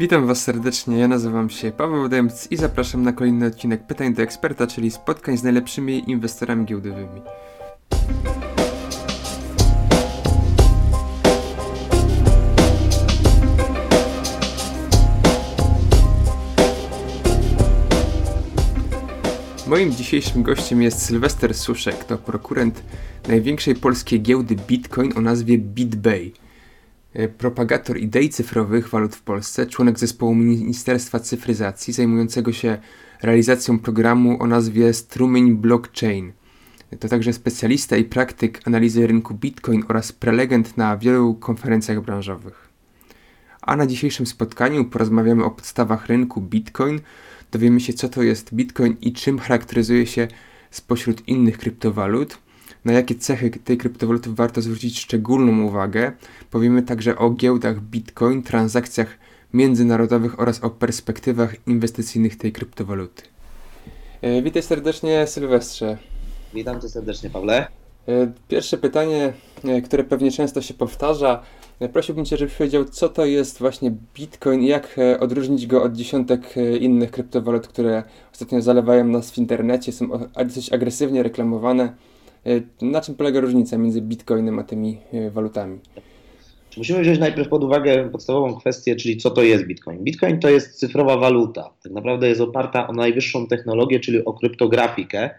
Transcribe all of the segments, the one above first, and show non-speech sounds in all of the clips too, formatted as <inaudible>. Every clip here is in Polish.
Witam Was serdecznie, ja nazywam się Paweł Demc i zapraszam na kolejny odcinek Pytań do Eksperta, czyli spotkań z najlepszymi inwestorami giełdowymi. Moim dzisiejszym gościem jest Sylwester Suszek, to prokurent największej polskiej giełdy Bitcoin o nazwie BitBay. E, propagator idei cyfrowych walut w Polsce, członek zespołu Ministerstwa Cyfryzacji zajmującego się realizacją programu o nazwie Strumień Blockchain. To także specjalista i praktyk analizy rynku Bitcoin oraz prelegent na wielu konferencjach branżowych. A na dzisiejszym spotkaniu porozmawiamy o podstawach rynku Bitcoin, dowiemy się co to jest Bitcoin i czym charakteryzuje się spośród innych kryptowalut – na jakie cechy tej kryptowaluty warto zwrócić szczególną uwagę. Powiemy także o giełdach Bitcoin, transakcjach międzynarodowych oraz o perspektywach inwestycyjnych tej kryptowaluty. E, witaj serdecznie Sylwestrze. Witam cię serdecznie Pawle. E, pierwsze pytanie, e, które pewnie często się powtarza. Prosiłbym Cię, żebyś powiedział, co to jest właśnie Bitcoin i jak odróżnić go od dziesiątek innych kryptowalut, które ostatnio zalewają nas w internecie, są dosyć agresywnie reklamowane. E, na czym polega różnica między bitcoinem a tymi e, walutami? Musimy wziąć najpierw pod uwagę podstawową kwestię, czyli co to jest Bitcoin. Bitcoin to jest cyfrowa waluta. Tak naprawdę jest oparta o najwyższą technologię, czyli o kryptografikę.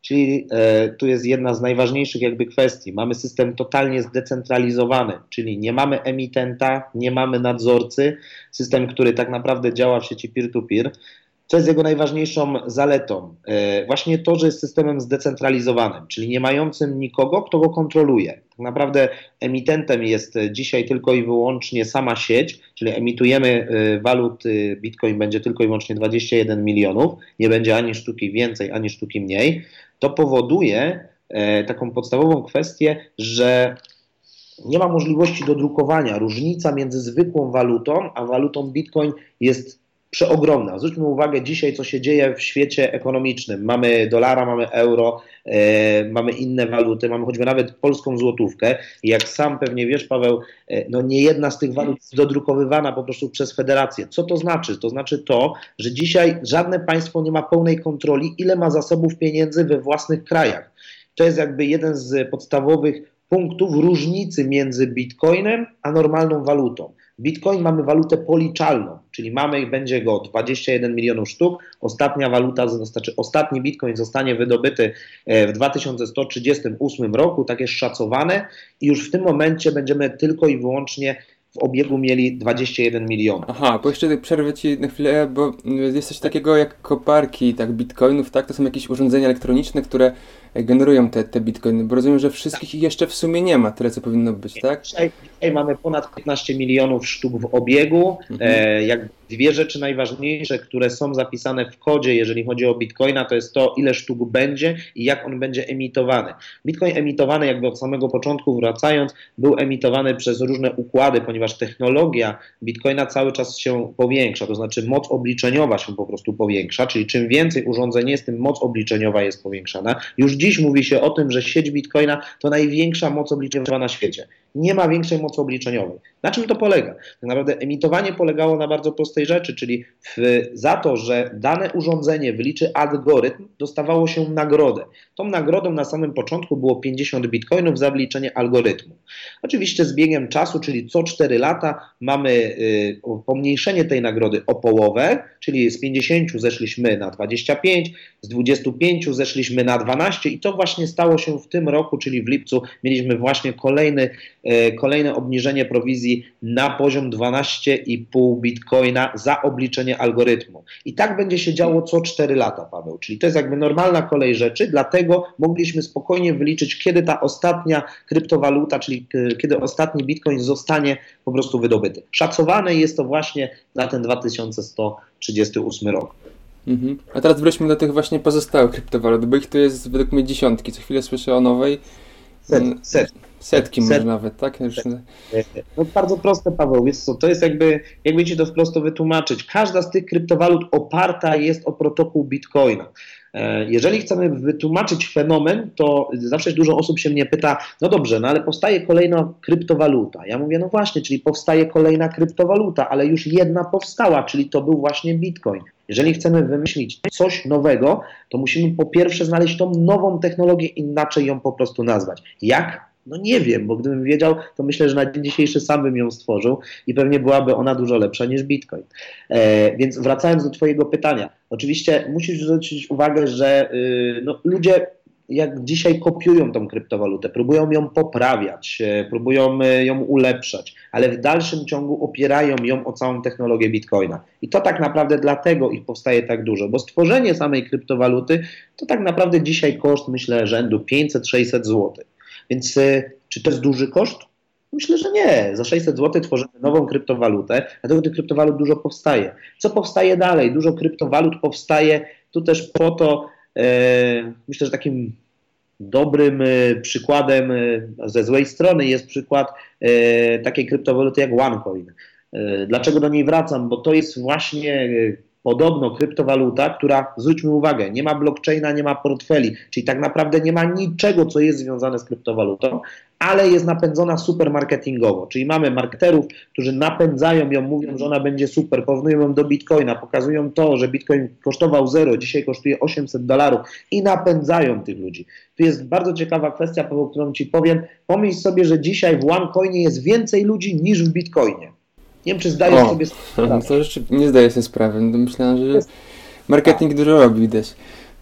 Czyli e, tu jest jedna z najważniejszych jakby kwestii. Mamy system totalnie zdecentralizowany, czyli nie mamy emitenta, nie mamy nadzorcy. System, który tak naprawdę działa w sieci peer-to-peer. Co jest jego najważniejszą zaletą? E, właśnie to, że jest systemem zdecentralizowanym, czyli nie mającym nikogo, kto go kontroluje. Tak naprawdę emitentem jest dzisiaj tylko i wyłącznie sama sieć, czyli emitujemy e, walut Bitcoin będzie tylko i wyłącznie 21 milionów, nie będzie ani sztuki więcej, ani sztuki mniej. To powoduje e, taką podstawową kwestię, że nie ma możliwości dodrukowania. Różnica między zwykłą walutą a walutą Bitcoin jest przeogromna. Zwróćmy uwagę dzisiaj, co się dzieje w świecie ekonomicznym. Mamy dolara, mamy euro, e, mamy inne waluty, mamy choćby nawet polską złotówkę. I jak sam pewnie wiesz, Paweł, e, no nie jedna z tych walut jest dodrukowywana po prostu przez federację. Co to znaczy? To znaczy to, że dzisiaj żadne państwo nie ma pełnej kontroli, ile ma zasobów pieniędzy we własnych krajach. To jest jakby jeden z podstawowych punktów różnicy między bitcoinem a normalną walutą. Bitcoin mamy walutę policzalną, czyli mamy, będzie go 21 milionów sztuk. Ostatnia waluta, znaczy ostatni bitcoin zostanie wydobyty e, w 2138 roku, tak jest szacowane, i już w tym momencie będziemy tylko i wyłącznie w obiegu mieli 21 milionów. Aha, bo jeszcze przerwę Ci na chwilę, bo jest coś takiego jak koparki tak bitcoinów, tak? To są jakieś urządzenia elektroniczne, które generują te, te bitcoiny, bo rozumiem, że wszystkich ich jeszcze w sumie nie ma, tyle co powinno być, tak? Dzisiaj, dzisiaj mamy ponad 15 milionów sztuk w obiegu. Mhm. E, jak dwie rzeczy najważniejsze, które są zapisane w kodzie, jeżeli chodzi o bitcoina, to jest to, ile sztuk będzie i jak on będzie emitowany. Bitcoin emitowany, jakby od samego początku wracając, był emitowany przez różne układy, ponieważ technologia bitcoina cały czas się powiększa, to znaczy moc obliczeniowa się po prostu powiększa, czyli czym więcej urządzeń jest, tym moc obliczeniowa jest powiększana. Już dziś mówi się o tym, że sieć Bitcoina to największa moc obliczeniowa na świecie nie ma większej mocy obliczeniowej. Na czym to polega? Tak naprawdę emitowanie polegało na bardzo prostej rzeczy, czyli w, za to, że dane urządzenie wyliczy algorytm, dostawało się nagrodę. Tą nagrodą na samym początku było 50 bitcoinów za wyliczenie algorytmu. Oczywiście z biegiem czasu, czyli co 4 lata, mamy y, pomniejszenie tej nagrody o połowę, czyli z 50 zeszliśmy na 25, z 25 zeszliśmy na 12 i to właśnie stało się w tym roku, czyli w lipcu mieliśmy właśnie kolejny E, kolejne obniżenie prowizji na poziom 12,5 bitcoina za obliczenie algorytmu. I tak będzie się działo co 4 lata, Paweł. Czyli to jest jakby normalna kolej rzeczy, dlatego mogliśmy spokojnie wyliczyć, kiedy ta ostatnia kryptowaluta, czyli e, kiedy ostatni bitcoin zostanie po prostu wydobyty. Szacowane jest to właśnie na ten 2138 rok. Mhm. A teraz wróćmy do tych właśnie pozostałych kryptowalut, bo ich tu jest według mnie dziesiątki. Co chwilę słyszę o nowej. Setki. Setki Set... może nawet, tak? No bardzo proste, Paweł. Jest co, to jest jakby, jakby ci to wprost wytłumaczyć. Każda z tych kryptowalut oparta jest o protokół Bitcoina. E, jeżeli chcemy wytłumaczyć fenomen, to zawsze dużo osób się mnie pyta, no dobrze, no ale powstaje kolejna kryptowaluta. Ja mówię, no właśnie, czyli powstaje kolejna kryptowaluta, ale już jedna powstała, czyli to był właśnie Bitcoin. Jeżeli chcemy wymyślić coś nowego, to musimy po pierwsze znaleźć tą nową technologię, inaczej ją po prostu nazwać. Jak? No nie wiem, bo gdybym wiedział, to myślę, że na dzień dzisiejszy sam bym ją stworzył i pewnie byłaby ona dużo lepsza niż Bitcoin. E, więc wracając do Twojego pytania, oczywiście musisz zwrócić uwagę, że y, no, ludzie jak dzisiaj kopiują tą kryptowalutę, próbują ją poprawiać, e, próbują e, ją ulepszać, ale w dalszym ciągu opierają ją o całą technologię Bitcoina. I to tak naprawdę dlatego ich powstaje tak dużo, bo stworzenie samej kryptowaluty to tak naprawdę dzisiaj koszt, myślę, rzędu 500-600 zł. Więc e, czy to jest duży koszt? Myślę, że nie. Za 600 zł tworzymy nową kryptowalutę, dlatego tych kryptowalut dużo powstaje. Co powstaje dalej? Dużo kryptowalut powstaje tu też po to, e, myślę, że takim dobrym e, przykładem ze złej strony jest przykład takiej kryptowaluty jak OneCoin. Dlaczego do niej wracam? Bo to jest właśnie podobno kryptowaluta, która, zwróćmy uwagę, nie ma blockchaina, nie ma portfeli, czyli tak naprawdę nie ma niczego, co jest związane z kryptowalutą, ale jest napędzona super marketingowo, czyli mamy marketerów, którzy napędzają ją, mówią, że ona będzie super, porównują ją do bitcoina, pokazują to, że bitcoin kosztował zero, dzisiaj kosztuje 800 dolarów i napędzają tych ludzi. Tu jest bardzo ciekawa kwestia, którą Ci powiem. Pomyśl sobie, że dzisiaj w OneCoinie jest więcej ludzi niż w bitcoinie. Nie wiem, czy zdajesz o, sobie sprawę. To jeszcze nie zdaję sobie sprawy. Myślałem, że marketing tak. dużo robi widać.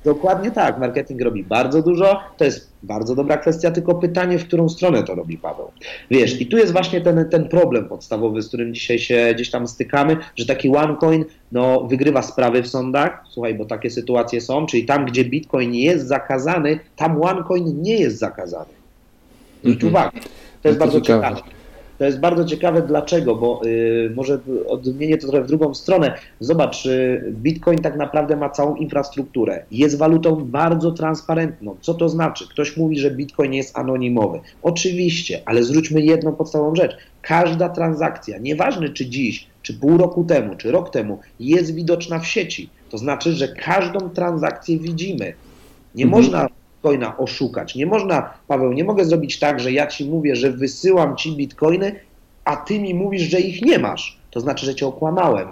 Dokładnie tak, marketing robi bardzo dużo, to jest bardzo dobra kwestia, tylko pytanie, w którą stronę to robi Paweł. Wiesz, i tu jest właśnie ten, ten problem podstawowy, z którym dzisiaj się gdzieś tam stykamy, że taki OneCoin no, wygrywa sprawy w sądach, słuchaj, bo takie sytuacje są, czyli tam, gdzie Bitcoin jest zakazany, tam OneCoin nie jest zakazany. I tu mhm. uwaga, to jest to bardzo ciekawe. ciekawe. To jest bardzo ciekawe, dlaczego, bo y, może odmienię to trochę w drugą stronę. Zobacz, y, Bitcoin tak naprawdę ma całą infrastrukturę. Jest walutą bardzo transparentną. Co to znaczy? Ktoś mówi, że Bitcoin jest anonimowy. Oczywiście, ale zwróćmy jedną podstawową rzecz. Każda transakcja, nieważne czy dziś, czy pół roku temu, czy rok temu, jest widoczna w sieci. To znaczy, że każdą transakcję widzimy. Nie mhm. można bitcoina oszukać. Nie można, Paweł, nie mogę zrobić tak, że ja ci mówię, że wysyłam ci bitcoiny, a ty mi mówisz, że ich nie masz. To znaczy, że cię okłamałem.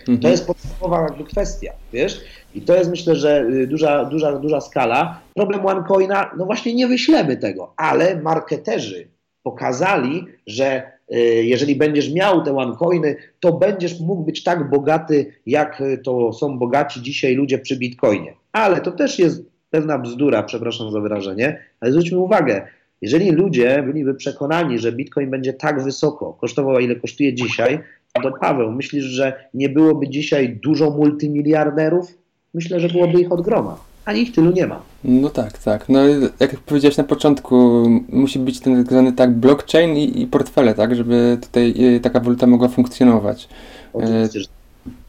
Mhm. To jest podstawowa jakby kwestia, wiesz? I to jest myślę, że y, duża, duża, duża skala. Problem OneCoina, no właśnie nie wyślemy tego, ale marketerzy pokazali, że y, jeżeli będziesz miał te OneCoiny, to będziesz mógł być tak bogaty, jak to są bogaci dzisiaj ludzie przy Bitcoinie. Ale to też jest pewna bzdura, przepraszam za wyrażenie, ale zwróćmy uwagę, jeżeli ludzie byliby przekonani, że Bitcoin będzie tak wysoko kosztował, ile kosztuje dzisiaj, to Paweł, myślisz, że nie byłoby dzisiaj dużo multimiliarderów? Myślę, że byłoby ich od groma, a ich tylu nie ma. No tak, tak. No jak powiedziałeś na początku, musi być ten tak zwany tak blockchain i, i portfele, tak, żeby tutaj y, taka waluta mogła funkcjonować. Oczywiście, że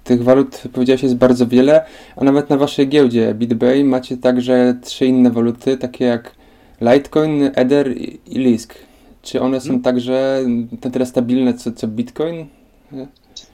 tych walut, powiedziałeś, jest bardzo wiele, a nawet na waszej giełdzie BitBay macie także trzy inne waluty, takie jak Litecoin, Ether i Lisk. Czy one są hmm. także tyle stabilne co, co Bitcoin?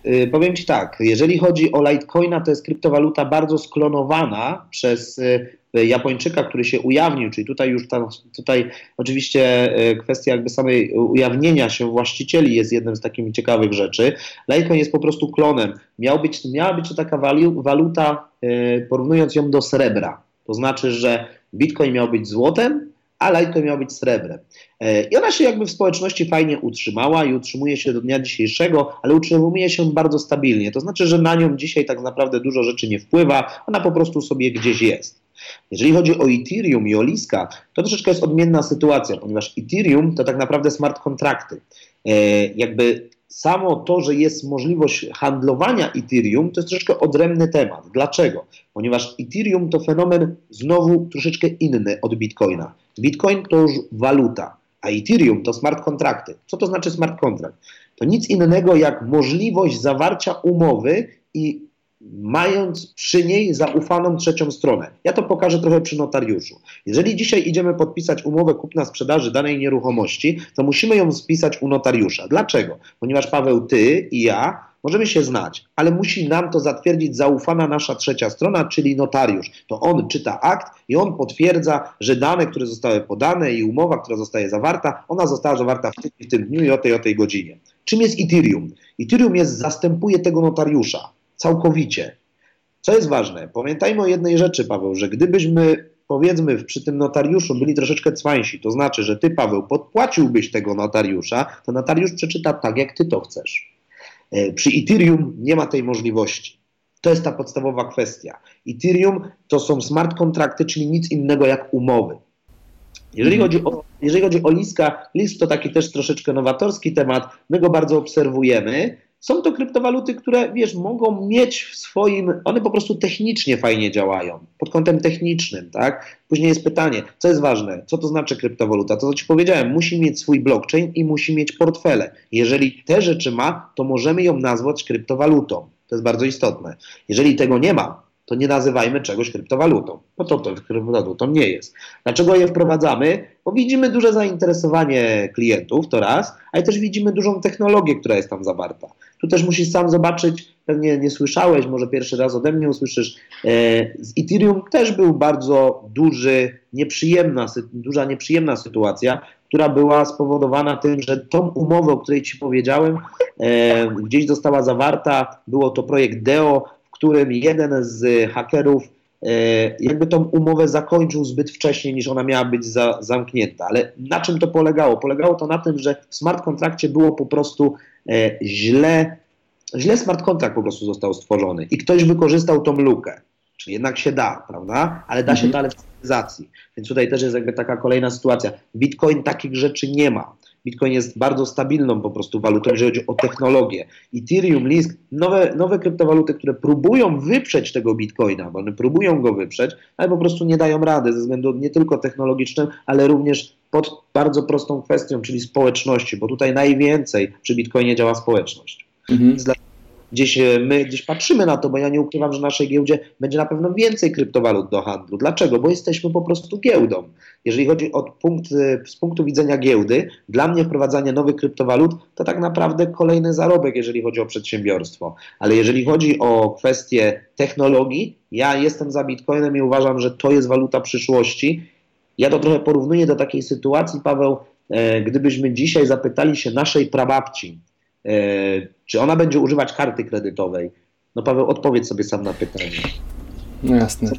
Yy, powiem Ci tak, jeżeli chodzi o Litecoina, to jest kryptowaluta bardzo sklonowana przez yy, Japończyka, który się ujawnił, czyli tutaj już tam, tutaj oczywiście e, kwestia jakby samej ujawnienia się właścicieli jest jednym z takich ciekawych rzeczy. Litecoin jest po prostu klonem. Miał być, miała być to taka waluta, e, porównując ją do srebra. To znaczy, że Bitcoin miał być złotem, a Litecoin miał być srebrem. E, I ona się jakby w społeczności fajnie utrzymała i utrzymuje się do dnia dzisiejszego, ale utrzymuje się bardzo stabilnie. To znaczy, że na nią dzisiaj tak naprawdę dużo rzeczy nie wpływa, ona po prostu sobie gdzieś jest. Jeżeli chodzi o Ethereum i o Liska, to troszeczkę jest odmienna sytuacja, ponieważ Ethereum to tak naprawdę smart kontrakty. E, jakby samo to, że jest możliwość handlowania Ethereum, to jest troszeczkę odrębny temat. Dlaczego? Ponieważ Ethereum to fenomen znowu troszeczkę inny od Bitcoina. Bitcoin to już waluta, a Ethereum to smart kontrakty. Co to znaczy smart kontrakt? To nic innego jak możliwość zawarcia umowy i mając przy niej zaufaną trzecią stronę. Ja to pokażę trochę przy notariuszu. Jeżeli dzisiaj idziemy podpisać umowę kupna-sprzedaży danej nieruchomości, to musimy ją spisać u notariusza. Dlaczego? Ponieważ Paweł, ty i ja Możemy się znać, ale musi nam to zatwierdzić zaufana nasza trzecia strona, czyli notariusz. To on czyta akt i on potwierdza, że dane, które zostały podane i umowa, która zostaje zawarta, ona została zawarta w tym, w tym dniu i o tej, o tej godzinie. Czym jest Ethereum? Ethereum jest, zastępuje tego notariusza całkowicie. Co jest ważne? Pamiętajmy o jednej rzeczy, Paweł, że gdybyśmy powiedzmy przy tym notariuszu byli troszeczkę cwańsi, to znaczy, że ty, Paweł, podpłaciłbyś tego notariusza, to notariusz przeczyta tak, jak ty to chcesz. E, przy Ethereum nie ma tej możliwości. To jest ta podstawowa kwestia. Ethereum to są smart kontrakty, czyli nic innego jak umowy. Jeżeli, mhm. chodzi o, jeżeli chodzi o Liska, Lisk to taki też troszeczkę nowatorski temat, my go bardzo obserwujemy. Są to kryptowaluty, które, wiesz, mogą mieć w swoim, one po prostu technicznie fajnie działają, pod kątem technicznym, tak? Później jest pytanie, co jest ważne, co to znaczy kryptowaluta? To, co Ci powiedziałem, musi mieć swój blockchain i musi mieć portfele. Jeżeli te rzeczy ma, to możemy ją nazwać kryptowalutą. To jest bardzo istotne. Jeżeli tego nie ma, to nie nazywajmy czegoś kryptowalutą, bo to, to kryptowalutą nie jest. Dlaczego je wprowadzamy? Bo widzimy duże zainteresowanie klientów, to raz, ale też widzimy dużą technologię, która jest tam zawarta. Tu też musisz sam zobaczyć, pewnie nie słyszałeś, może pierwszy raz ode mnie usłyszysz, e, z Ethereum też był bardzo duży, nieprzyjemna, duża nieprzyjemna sytuacja, która była spowodowana tym, że tą umowę, o której Ci powiedziałem, e, gdzieś została zawarta, było to projekt DEO, którym jeden z hakerów jakby tą umowę zakończył zbyt wcześnie, niż ona miała być za, zamknięta. Ale na czym to polegało? Polegało to na tym, że w smart kontrakcie było po prostu e, źle, źle smart kontrakt po prostu został stworzony i ktoś wykorzystał tą lukę. Czyli jednak się da, prawda? Ale da się mhm. to ale w cyfryzacji. Więc tutaj też jest jakby taka kolejna sytuacja. Bitcoin takich rzeczy nie ma. Bitcoin jest bardzo stabilną po prostu walutą, jeżeli chodzi o technologię. Ethereum, Lisk, nowe, nowe kryptowaluty, które próbują wyprzeć tego Bitcoina, bo one próbują go wyprzeć, ale po prostu nie dają rady ze względu nie tylko technologicznym, ale również pod bardzo prostą kwestią, czyli społeczności, bo tutaj najwięcej przy Bitcoinie działa społeczność. Mhm gdzieś e, my gdzieś patrzymy na to, bo ja nie ukrywam, że na naszej giełdzie będzie na pewno więcej kryptowalut do handlu. Dlaczego? Bo jesteśmy po prostu giełdą. Jeżeli chodzi o punkt, e, z punktu widzenia giełdy, dla mnie wprowadzanie nowych kryptowalut to tak naprawdę kolejny zarobek, jeżeli chodzi o przedsiębiorstwo. Ale jeżeli chodzi o kwestie technologii, ja jestem za Bitcoinem i uważam, że to jest waluta przyszłości. Ja to trochę porównuję do takiej sytuacji, Paweł, e, gdybyśmy dzisiaj zapytali się naszej prababci, czy ona będzie używać karty kredytowej? No Paweł, odpowiedz sobie sam na pytanie. No jasne.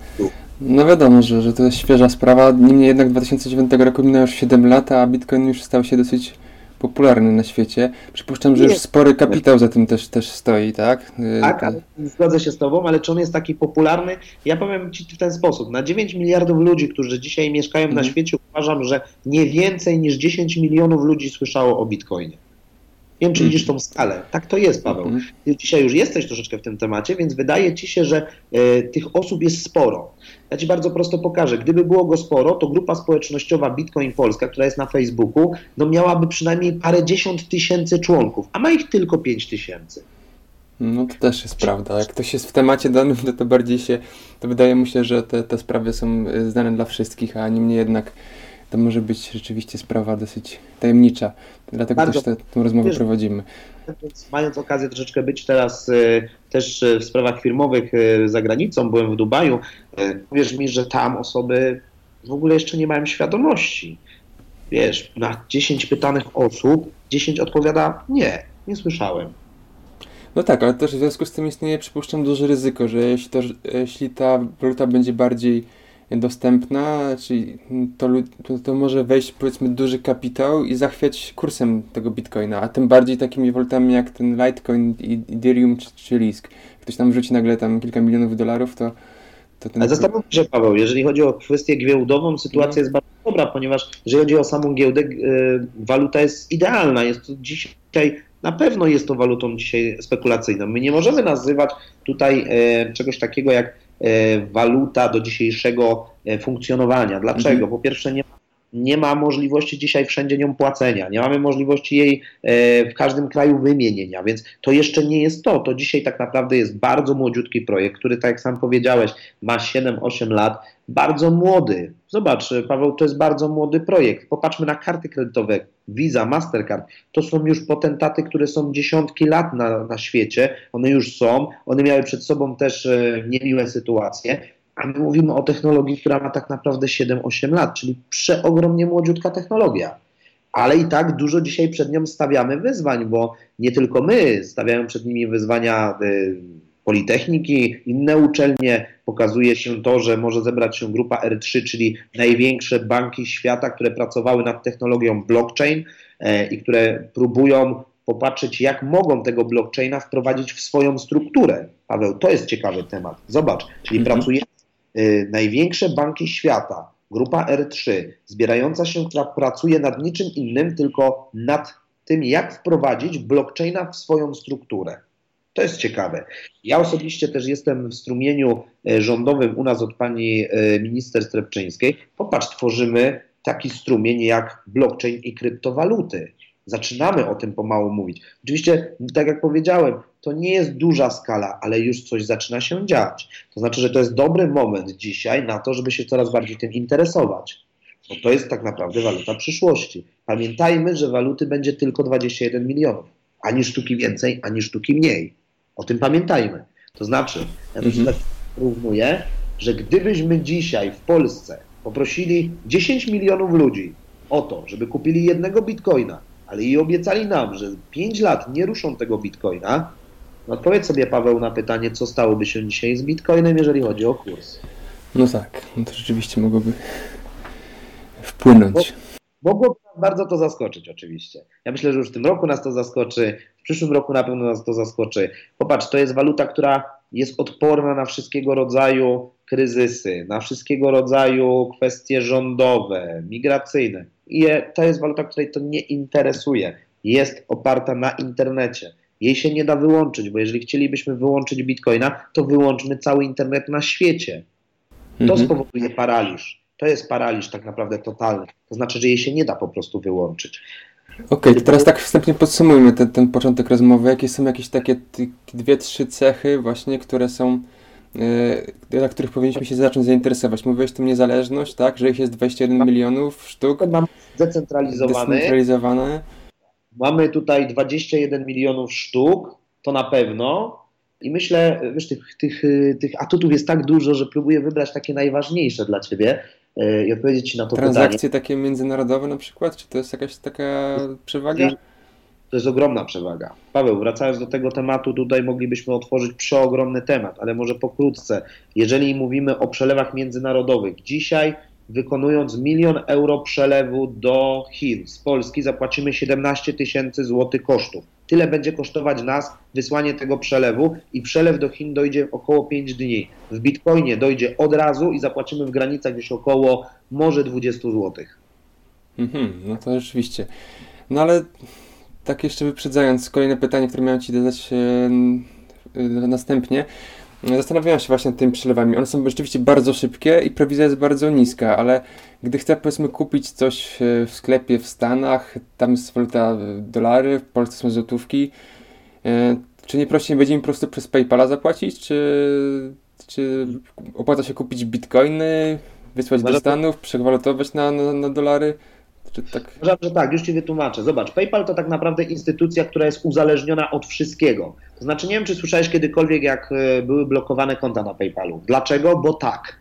No wiadomo, że, że to jest świeża sprawa. Niemniej jednak 2009 roku minęło już 7 lat, a Bitcoin już stał się dosyć popularny na świecie. Przypuszczam, że już spory kapitał za tym też, też stoi, tak? E, tak, zgodzę się z Tobą, ale czy on jest taki popularny? Ja powiem Ci w ten sposób. Na 9 miliardów ludzi, którzy dzisiaj mieszkają mhm. na świecie, uważam, że nie więcej niż 10 milionów ludzi słyszało o Bitcoinie. Nie wiem, czy widzisz tą skalę. Tak to jest, Paweł. Mhm. Ty dzisiaj już jesteś troszeczkę w tym temacie, więc wydaje ci się, że e, tych osób jest sporo. Ja ci bardzo prosto pokażę. Gdyby było go sporo, to grupa społecznościowa Bitcoin Polska, która jest na Facebooku, no miałaby przynajmniej parę dziesiąt tysięcy członków, a ma ich tylko pięć tysięcy. No to też jest prawda. Jak ktoś jest w temacie danym, to, to bardziej się, to wydaje mu się, że te, te sprawy są e, znane dla wszystkich, a niemniej jednak to może być rzeczywiście sprawa dosyć tajemnicza. Dlatego Bardzo. też tę rozmowę Wiesz, prowadzimy. Mając okazję troszeczkę być teraz y, też w sprawach firmowych y, za granicą, byłem w Dubaju, y, wierz mi, że tam osoby w ogóle jeszcze nie mają świadomości. Wiesz, na 10 pytanych osób 10 odpowiada nie, nie słyszałem. No tak, ale też w związku z tym istnieje, przypuszczam, duże ryzyko, że jeśli, to, jeśli ta waluta będzie bardziej dostępna, czyli to, to, to, może wejść powiedzmy duży kapitał i zachwiać kursem tego bitcoina, a tym bardziej takimi walutami jak ten Litecoin, Ethereum czy, czy Lisk. Ktoś tam wrzuci nagle tam kilka milionów dolarów, to to ten... Ale zastanówmy się, Paweł, jeżeli chodzi o kwestię giełdową, sytuacja no. jest bardzo dobra, ponieważ jeżeli chodzi o samą giełdę, yy, waluta jest idealna. Jest to dzisiaj, na pewno jest to walutą dzisiaj spekulacyjną. My nie możemy nazywać tutaj yy, czegoś takiego jak E, waluta do dzisiejszego e, funkcjonowania. Dlaczego? Mhm. Po pierwsze nie ma nie ma możliwości dzisiaj wszędzie nią płacenia, nie mamy możliwości jej e, w każdym kraju wymienienia, więc to jeszcze nie jest to. To dzisiaj tak naprawdę jest bardzo młodziutki projekt, który, tak jak sam powiedziałeś, ma 7-8 lat, bardzo młody. Zobacz, Paweł, to jest bardzo młody projekt. Popatrzmy na karty kredytowe, Visa, Mastercard. To są już potentaty, które są dziesiątki lat na, na świecie. One już są. One miały przed sobą też e, niemiłe sytuacje a my mówimy o technologii, która ma tak naprawdę 7-8 lat, czyli przeogromnie młodziutka technologia. Ale i tak dużo dzisiaj przed nią stawiamy wyzwań, bo nie tylko my stawiają przed nimi wyzwania y, Politechniki, inne uczelnie. Pokazuje się to, że może zebrać się grupa R3, czyli największe banki świata, które pracowały nad technologią blockchain e, i które próbują popatrzeć, jak mogą tego blockchaina wprowadzić w swoją strukturę. Paweł, to jest ciekawy temat. Zobacz, czyli mhm. pracuje Y, największe banki świata, grupa R3, zbierająca się, która pracuje nad niczym innym, tylko nad tym, jak wprowadzić blockchaina w swoją strukturę. To jest ciekawe. Ja osobiście też jestem w strumieniu y, rządowym u nas od pani y, minister Strepczyńskiej. Popatrz, tworzymy taki strumień jak blockchain i kryptowaluty. Zaczynamy o tym pomału mówić. Oczywiście, tak jak powiedziałem, to nie jest duża skala, ale już coś zaczyna się dziać. To znaczy, że to jest dobry moment dzisiaj na to, żeby się coraz bardziej tym interesować. Bo to jest tak naprawdę waluta przyszłości. Pamiętajmy, że waluty będzie tylko 21 milionów. Ani sztuki więcej, ani sztuki mniej. O tym pamiętajmy. To znaczy, ja to mhm. tak porównuję, że gdybyśmy dzisiaj w Polsce poprosili 10 milionów ludzi o to, żeby kupili jednego bitcoina, ale i obiecali nam, że 5 lat nie ruszą tego bitcoina, no odpowiedz sobie, Paweł, na pytanie, co stałoby się dzisiaj z bitcoinem, jeżeli chodzi o kurs. No tak, no to rzeczywiście mogłoby wpłynąć. Mogłoby bardzo to zaskoczyć, oczywiście. Ja myślę, że już w tym roku nas to zaskoczy, w przyszłym roku na pewno nas to zaskoczy. Popatrz, to jest waluta, która jest odporna na wszystkiego rodzaju kryzysy, na wszystkiego rodzaju kwestie rządowe, migracyjne. I to jest waluta, której to nie interesuje. Jest oparta na internecie. Jej się nie da wyłączyć, bo jeżeli chcielibyśmy wyłączyć bitcoina, to wyłączmy cały internet na świecie. To mhm. spowoduje paraliż. To jest paraliż tak naprawdę totalny. To znaczy, że jej się nie da po prostu wyłączyć. Okej, okay, to teraz tak wstępnie podsumujmy ten, ten początek rozmowy. Jakie są jakieś takie dwie, trzy cechy właśnie, które są, yy, na których powinniśmy się zacząć zainteresować? Mówiłeś tu niezależność, tak? Że ich jest 21 milionów sztuk. Mam zdecentralizowane. Zdecentralizowane. Mamy tutaj 21 milionów sztuk, to na pewno. I myślę, wiesz, tych, tych, tych atutów jest tak dużo, że próbuję wybrać takie najważniejsze dla ciebie i odpowiedzieć ci na to Transakcje pytanie. takie międzynarodowe na przykład? Czy to jest jakaś taka przewaga? To jest ogromna przewaga. Paweł, wracając do tego tematu, tutaj moglibyśmy otworzyć przeogromny temat, ale może pokrótce. Jeżeli mówimy o przelewach międzynarodowych, dzisiaj wykonując milion euro przelewu do Chin z Polski zapłacimy 17 tysięcy złotych kosztów. Tyle będzie kosztować nas wysłanie tego przelewu i przelew do Chin dojdzie około 5 dni. W Bitcoinie dojdzie od razu i zapłacimy w granicach gdzieś około może 20 złotych. Mhm, no to rzeczywiście. No ale tak jeszcze wyprzedzając, kolejne pytanie, które miałem Ci dodać e, następnie. Zastanawiałem się właśnie nad tymi przelewami. One są rzeczywiście bardzo szybkie i prowizja jest bardzo niska, ale gdy chcę powiedzmy kupić coś e, w sklepie w Stanach, tam jest waluta e, dolary, w Polsce są złotówki, e, czy nie prościej będzie mi po prostu przez PayPala zapłacić, czy, czy opłaca się kupić bitcoiny, wysłać do Stanów, przewalutować na, na, na dolary? Czy tak? Że tak, już Ci wytłumaczę. Zobacz, PayPal to tak naprawdę instytucja, która jest uzależniona od wszystkiego. To znaczy, nie wiem, czy słyszałeś kiedykolwiek, jak e, były blokowane konta na PayPalu. Dlaczego? Bo tak.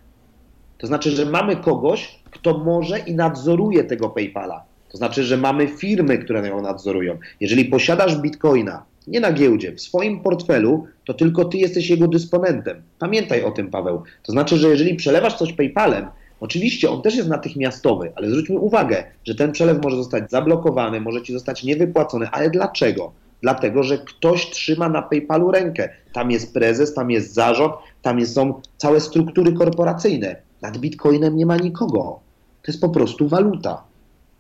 To znaczy, że mamy kogoś, kto może i nadzoruje tego PayPala. To znaczy, że mamy firmy, które ją nadzorują. Jeżeli posiadasz bitcoina, nie na giełdzie, w swoim portfelu, to tylko ty jesteś jego dysponentem. Pamiętaj o tym, Paweł. To znaczy, że jeżeli przelewasz coś PayPalem, Oczywiście on też jest natychmiastowy, ale zwróćmy uwagę, że ten przelew może zostać zablokowany, może ci zostać niewypłacony, ale dlaczego? Dlatego, że ktoś trzyma na PayPalu rękę. Tam jest prezes, tam jest zarząd, tam są całe struktury korporacyjne. Nad Bitcoinem nie ma nikogo. To jest po prostu waluta.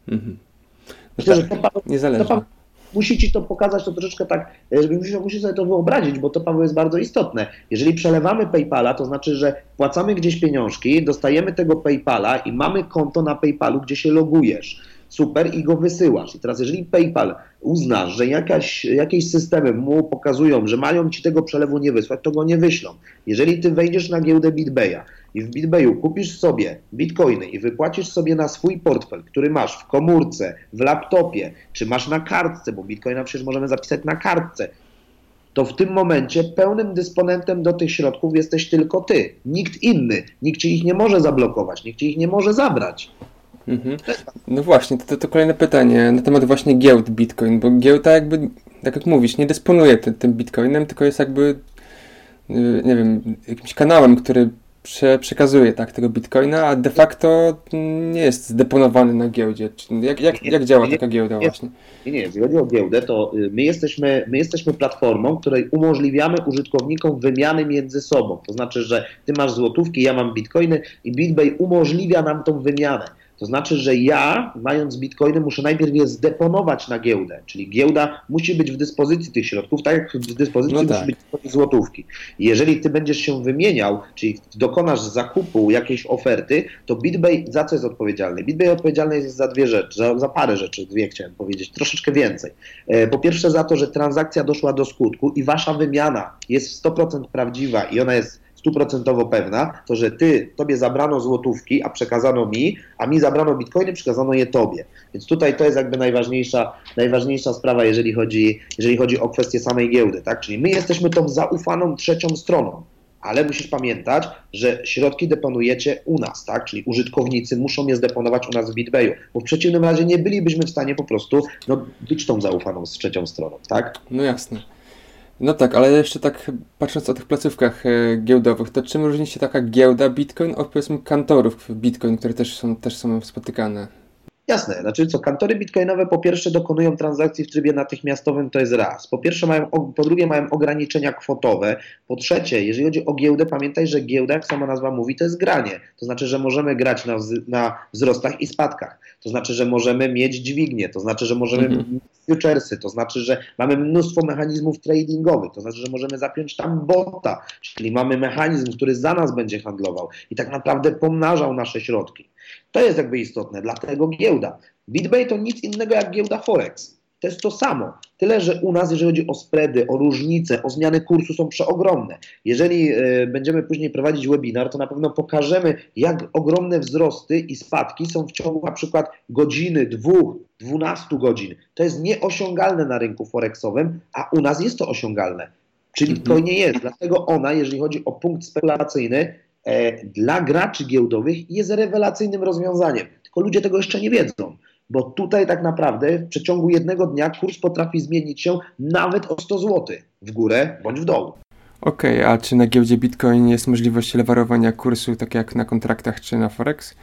Mhm. Myślę, tak, że to, niezależna. To, musi ci to pokazać to troszeczkę tak, żeby musisz, musisz sobie to wyobrazić, bo to Paweł jest bardzo istotne. Jeżeli przelewamy PayPala, to znaczy, że płacamy gdzieś pieniążki, dostajemy tego PayPala i mamy konto na PayPalu, gdzie się logujesz super i go wysyłasz. I teraz jeżeli PayPal uzna, że jakaś, jakieś systemy mu pokazują, że mają ci tego przelewu nie wysłać, to go nie wyślą. Jeżeli ty wejdziesz na giełdę BitBaya i w BitBayu kupisz sobie bitcoiny i wypłacisz sobie na swój portfel, który masz w komórce, w laptopie, czy masz na kartce, bo bitcoina przecież możemy zapisać na kartce, to w tym momencie pełnym dysponentem do tych środków jesteś tylko ty, nikt inny. Nikt ci ich nie może zablokować, nikt ci ich nie może zabrać. Mhm. No właśnie, to, to kolejne pytanie na temat właśnie giełd Bitcoin, bo giełda jakby, tak jak mówisz, nie dysponuje tym, tym Bitcoinem, tylko jest jakby, y, nie wiem, jakimś kanałem, który prze, przekazuje tak, tego Bitcoina, a de facto nie jest zdeponowany na giełdzie. Jak, jak, jak działa taka giełda właśnie? Nie, nie, jeśli chodzi o giełdę, to y, my jesteśmy, my jesteśmy platformą, której umożliwiamy użytkownikom wymiany między sobą. To znaczy, że ty masz złotówki, ja mam bitcoiny i BitBay umożliwia nam tą wymianę. To znaczy, że ja, mając bitcoiny, muszę najpierw je zdeponować na giełdę, czyli giełda musi być w dyspozycji tych środków, tak jak w dyspozycji no tak. musi być złotówki. Jeżeli ty będziesz się wymieniał, czyli dokonasz zakupu jakiejś oferty, to BitBay za co jest odpowiedzialny? BitBay odpowiedzialny jest za dwie rzeczy, za, za parę rzeczy, dwie chciałem powiedzieć, troszeczkę więcej. E, po pierwsze za to, że transakcja doszła do skutku i wasza wymiana jest w 100% prawdziwa i ona jest stuprocentowo pewna, to że ty, tobie zabrano złotówki, a przekazano mi, a mi zabrano bitcoiny, przekazano je tobie. Więc tutaj to jest jakby najważniejsza, najważniejsza sprawa, jeżeli chodzi, jeżeli chodzi o kwestię samej giełdy, tak? Czyli my jesteśmy tą zaufaną trzecią stroną. Ale musisz pamiętać, że środki deponujecie u nas, tak? Czyli użytkownicy muszą je zdeponować u nas w BitBayu, bo w przeciwnym razie nie bylibyśmy w stanie po prostu no, być tą zaufaną z trzecią stroną, tak? No jasne. No tak, ale jeszcze tak patrząc o tych placówkach e, giełdowych, to czym różni się taka giełda Bitcoin od powiedzmy kantorów Bitcoin, które też są, też są spotykane? Jasne, znaczy co, kantory bitcoinowe po pierwsze dokonują transakcji w trybie natychmiastowym, to jest raz. Po pierwsze mają, po drugie mają ograniczenia kwotowe. Po trzecie, jeżeli chodzi o giełdę, pamiętaj, że giełda, jak sama nazwa mówi, to jest granie. To znaczy, że możemy grać na, na wzrostach i spadkach. To znaczy, że możemy mieć dźwignię, to znaczy, że możemy mhm. mieć futuresy, to znaczy, że mamy mnóstwo mechanizmów tradingowych, to znaczy, że możemy zapiąć tam bota, czyli mamy mechanizm, który za nas będzie handlował i tak naprawdę pomnażał nasze środki. To jest jakby istotne, dlatego giełda. BitBay to nic innego jak giełda Forex. To jest to samo. Tyle, że u nas, jeżeli chodzi o spready, o różnice, o zmiany kursu, są przeogromne. Jeżeli y, będziemy później prowadzić webinar, to na pewno pokażemy, jak ogromne wzrosty i spadki są w ciągu na przykład godziny, dwóch, dwunastu godzin. To jest nieosiągalne na rynku forexowym, a u nas jest to osiągalne. Czyli to mhm. nie jest. Dlatego ona, jeżeli chodzi o punkt spekulacyjny, dla graczy giełdowych jest rewelacyjnym rozwiązaniem. Tylko ludzie tego jeszcze nie wiedzą, bo tutaj tak naprawdę w przeciągu jednego dnia kurs potrafi zmienić się nawet o 100 zł w górę bądź w dół. Okej, okay, a czy na giełdzie Bitcoin jest możliwość lewarowania kursu, tak jak na kontraktach czy na Forex?